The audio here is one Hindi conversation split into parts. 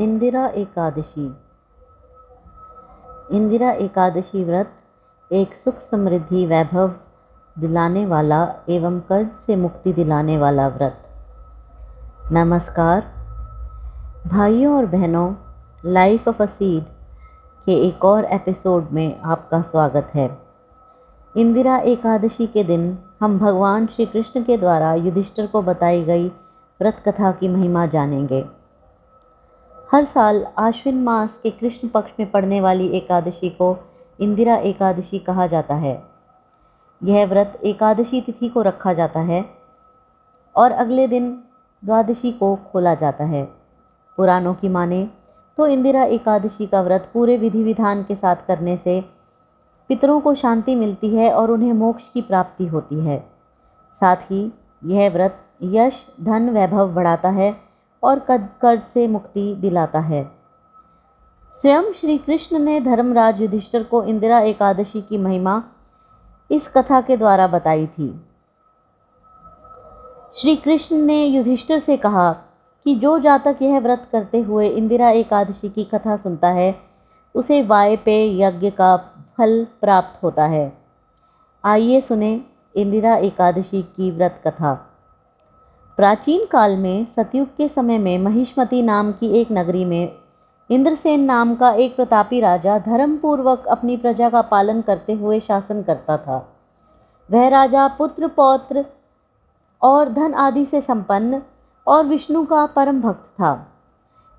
इंदिरा एकादशी। इंदिरा एकादशी व्रत, एक सुख समृद्धि वैभव दिलाने वाला एवं कर्ज से मुक्ति दिलाने वाला व्रत। नमस्कार। भाइयों और बहनों लाइफ ऑफ़ अ सीड के एक और एपिसोड में आपका स्वागत है। इंदिरा एकादशी के दिन हम भगवान श्री कृष्ण के द्वारा युधिष्ठिर को बताई गई व्रत कथा की महिमा जानेंगे। हर साल आश्विन मास के कृष्ण पक्ष में पड़ने वाली एकादशी को इंदिरा एकादशी कहा जाता है। यह व्रत एकादशी तिथि को रखा जाता है और अगले दिन द्वादशी को खोला जाता है। पुराणों की माने तो इंदिरा एकादशी का व्रत पूरे विधि विधान के साथ करने से पितरों को शांति मिलती है और उन्हें मोक्ष की प्राप्ति होती है। साथ ही यह व्रत यश, धन, वैभव बढ़ाता है और कर्ज से मुक्ति दिलाता है। स्वयं श्री कृष्ण ने धर्मराज युधिष्ठर को इंदिरा एकादशी की महिमा इस कथा के द्वारा बताई थी। श्री कृष्ण ने युधिष्ठिर से कहा कि जो जातक यह व्रत करते हुए इंदिरा एकादशी की कथा सुनता है, उसे वाय पे यज्ञ का फल प्राप्त होता है। आइए सुने इंदिरा एकादशी की व्रत कथा। प्राचीन काल में सतयुग के समय में महिष्मती नाम की एक नगरी में इंद्रसेन नाम का एक प्रतापी राजा धर्मपूर्वक अपनी प्रजा का पालन करते हुए शासन करता था। वह राजा पुत्र, पौत्र और धन आदि से संपन्न और विष्णु का परम भक्त था।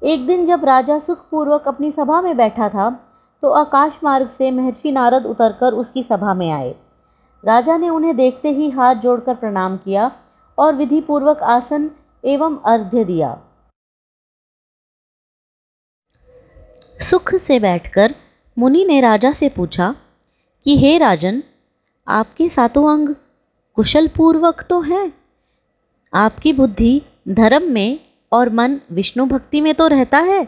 एक दिन जब राजा सुखपूर्वक अपनी सभा में बैठा था तो आकाश मार्ग से महर्षि नारद उतरकर उसकी सभा में आए। राजा ने उन्हें देखते ही हाथ जोड़कर प्रणाम किया और विधि पूर्वक आसन एवं अर्घ्य दिया। सुख से बैठकर मुनि ने राजा से पूछा कि, हे राजन, आपके सातों अंग कुशल पूर्वक तो हैं? आपकी बुद्धि धर्म में और मन विष्णु भक्ति में तो रहता है?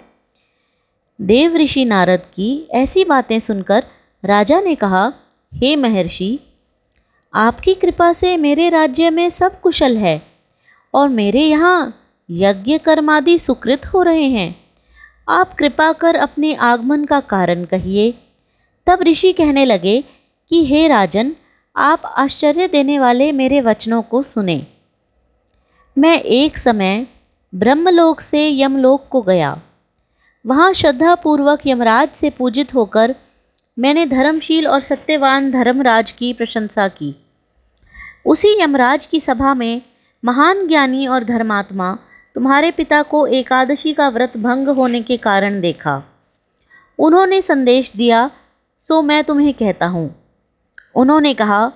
देव ऋषि नारद की ऐसी बातें सुनकर राजा ने कहा, हे महर्षि आपकी कृपा से मेरे राज्य में सब कुशल है और मेरे यहाँ यज्ञ कर्मादि सुकृत हो रहे हैं। आप कृपा कर अपने आगमन का कारण कहिए। तब ऋषि कहने लगे कि, हे राजन, आप आश्चर्य देने वाले मेरे वचनों को सुने। मैं एक समय ब्रह्मलोक से यमलोक को गया। वहाँ श्रद्धापूर्वक यमराज से पूजित होकर मैंने धर्मशील और सत्यवान धर्मराज की प्रशंसा की। उसी यमराज की सभा में महान ज्ञानी और धर्मात्मा तुम्हारे पिता को एकादशी का व्रत भंग होने के कारण देखा। उन्होंने संदेश दिया, सो मैं तुम्हें कहता हूँ। उन्होंने कहा,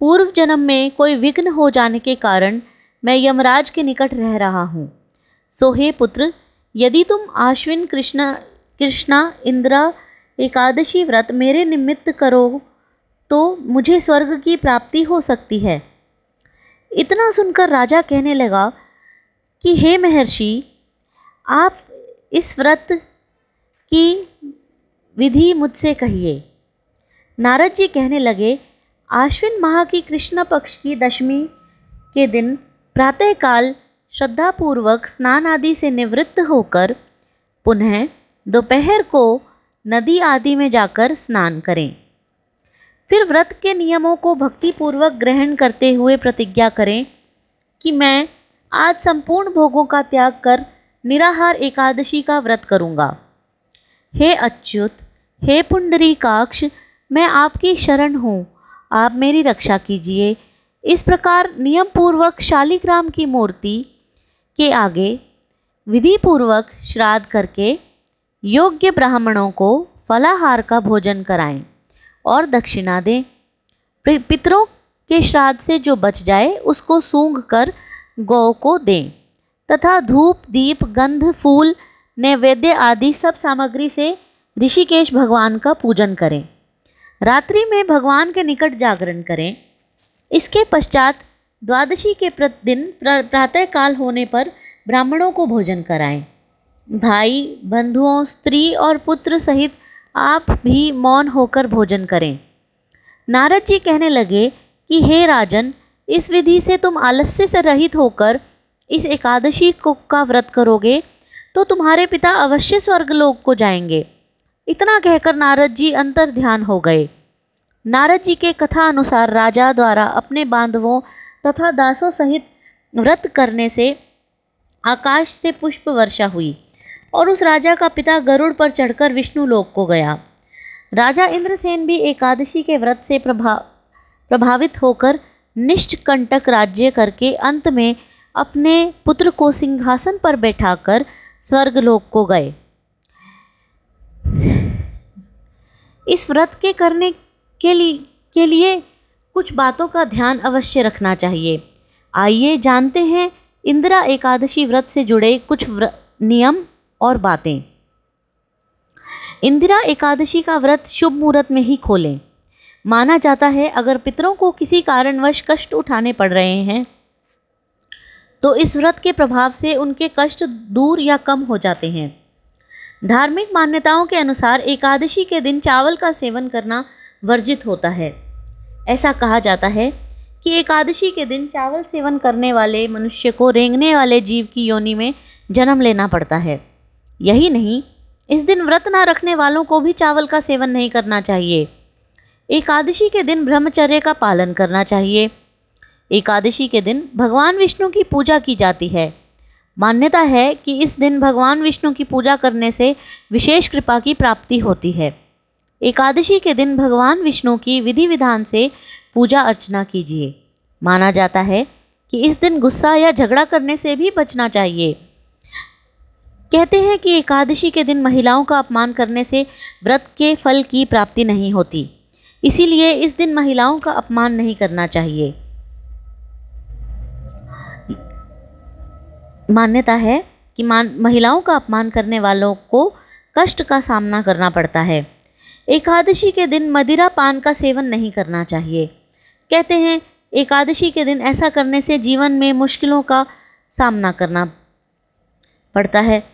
पूर्व जन्म में कोई विघ्न हो जाने के कारण मैं यमराज के निकट रह रहा हूँ। सो हे पुत्र, यदि तुम आश्विन कृष्ण, कृष्णा, इंदिरा एकादशी व्रत मेरे निमित्त करो तो मुझे स्वर्ग की प्राप्ति हो सकती है। इतना सुनकर राजा कहने लगा कि, हे महर्षि, आप इस व्रत की विधि मुझसे कहिए। नारद जी कहने लगे, आश्विन माह की कृष्ण पक्ष की दशमी के दिन प्रातःकाल श्रद्धापूर्वक स्नान आदि से निवृत्त होकर पुनः दोपहर को नदी आदि में जाकर स्नान करें। फिर व्रत के नियमों को भक्तिपूर्वक ग्रहण करते हुए प्रतिज्ञा करें कि मैं आज संपूर्ण भोगों का त्याग कर निराहार एकादशी का व्रत करूँगा। हे अच्युत, हे पुंडरी काक्ष मैं आपकी शरण हूँ। आप मेरी रक्षा कीजिए। इस प्रकार नियम पूर्वक शालिग्राम की मूर्ति के आगे विधि पूर्वक श्राद्ध करके योग्य ब्राह्मणों को फलाहार का भोजन कराएँ। और दक्षिणा दें। पितरों के श्राद्ध से जो बच जाए, उसको सूंघ कर गौ को दें। तथा धूप, दीप, गंध, फूल, नैवेद्य आदि सब सामग्री से ऋषिकेश भगवान का पूजन करें। रात्रि में भगवान के निकट जागरण करें। इसके पश्चात द्वादशी के प्रतिदिन प्रातः काल होने पर ब्राह्मणों को भोजन कराएँ। भाई, बंधुओं, स्त्री और पुत्र सहित आप भी मौन होकर भोजन करें। नारद जी कहने लगे कि, हे राजन, इस विधि से तुम आलस्य से रहित होकर इस एकादशी को का व्रत करोगे तो तुम्हारे पिता अवश्य स्वर्गलोक को जाएँगे। इतना कहकर नारद जी अंतर ध्यान हो गए। नारद जी के कथा अनुसार राजा द्वारा अपने बांधवों तथा दासों सहित व्रत करने से आकाश से पुष्प वर्षा हुई। और उस राजा का पिता गरुड़ पर चढ़कर विष्णु लोक को गया। राजा इंद्रसेन भी एकादशी के व्रत से प्रभा, प्रभावित होकर निष्कंटक राज्य करके अंत में अपने पुत्र को सिंहासन पर बैठाकर स्वर्गलोक को गए। इस व्रत के करने के लिए के लिए कुछ बातों का ध्यान अवश्य रखना चाहिए। आइए जानते हैं, इंदिरा एकादशी व्रत से जुड़े कुछ नियम और बातें। इंदिरा एकादशी का व्रत शुभ मुहूर्त में ही खोलें। माना जाता है अगर पितरों को किसी कारणवश कष्ट उठाने पड़ रहे हैं तो इस व्रत के प्रभाव से उनके कष्ट दूर या कम हो जाते हैं। धार्मिक मान्यताओं के अनुसार एकादशी के दिन चावल का सेवन करना वर्जित होता है। ऐसा कहा जाता है कि एकादशी के दिन चावल सेवन करने वाले मनुष्य को रेंगने वाले जीव की योनि में जन्म लेना पड़ता है। यही नहीं, इस दिन व्रत ना रखने वालों को भी चावल का सेवन नहीं करना चाहिए। एकादशी के दिन ब्रह्मचर्य का पालन करना चाहिए। एकादशी के दिन भगवान विष्णु की पूजा की जाती है। मान्यता है कि इस दिन भगवान विष्णु की पूजा करने से विशेष कृपा की प्राप्ति होती है। एकादशी के दिन भगवान विष्णु की विधि विधान से पूजा अर्चना कीजिए। माना जाता है कि इस दिन गुस्सा या झगड़ा करने से भी बचना चाहिए। कहते हैं कि एकादशी के दिन महिलाओं का अपमान करने से व्रत के फल की प्राप्ति नहीं होती। इसीलिए इस दिन महिलाओं का अपमान नहीं करना चाहिए। मान्यता है कि मान, महिलाओं का अपमान करने वालों को कष्ट का सामना करना पड़ता है। एकादशी के दिन मदिरा पान का सेवन नहीं करना चाहिए। कहते हैं, एकादशी के दिन ऐसा करने से जीवन में मुश्किलों का सामना करना पड़ता है।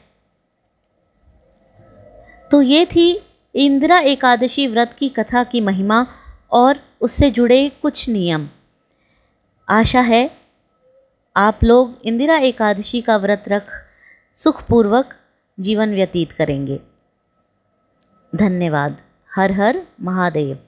तो ये थी इंदिरा एकादशी व्रत की कथा की महिमा और उससे जुड़े कुछ नियम। आशा है आप लोग इंदिरा एकादशी का व्रत रख सुखपूर्वक जीवन व्यतीत करेंगे। धन्यवाद। हर हर महादेव।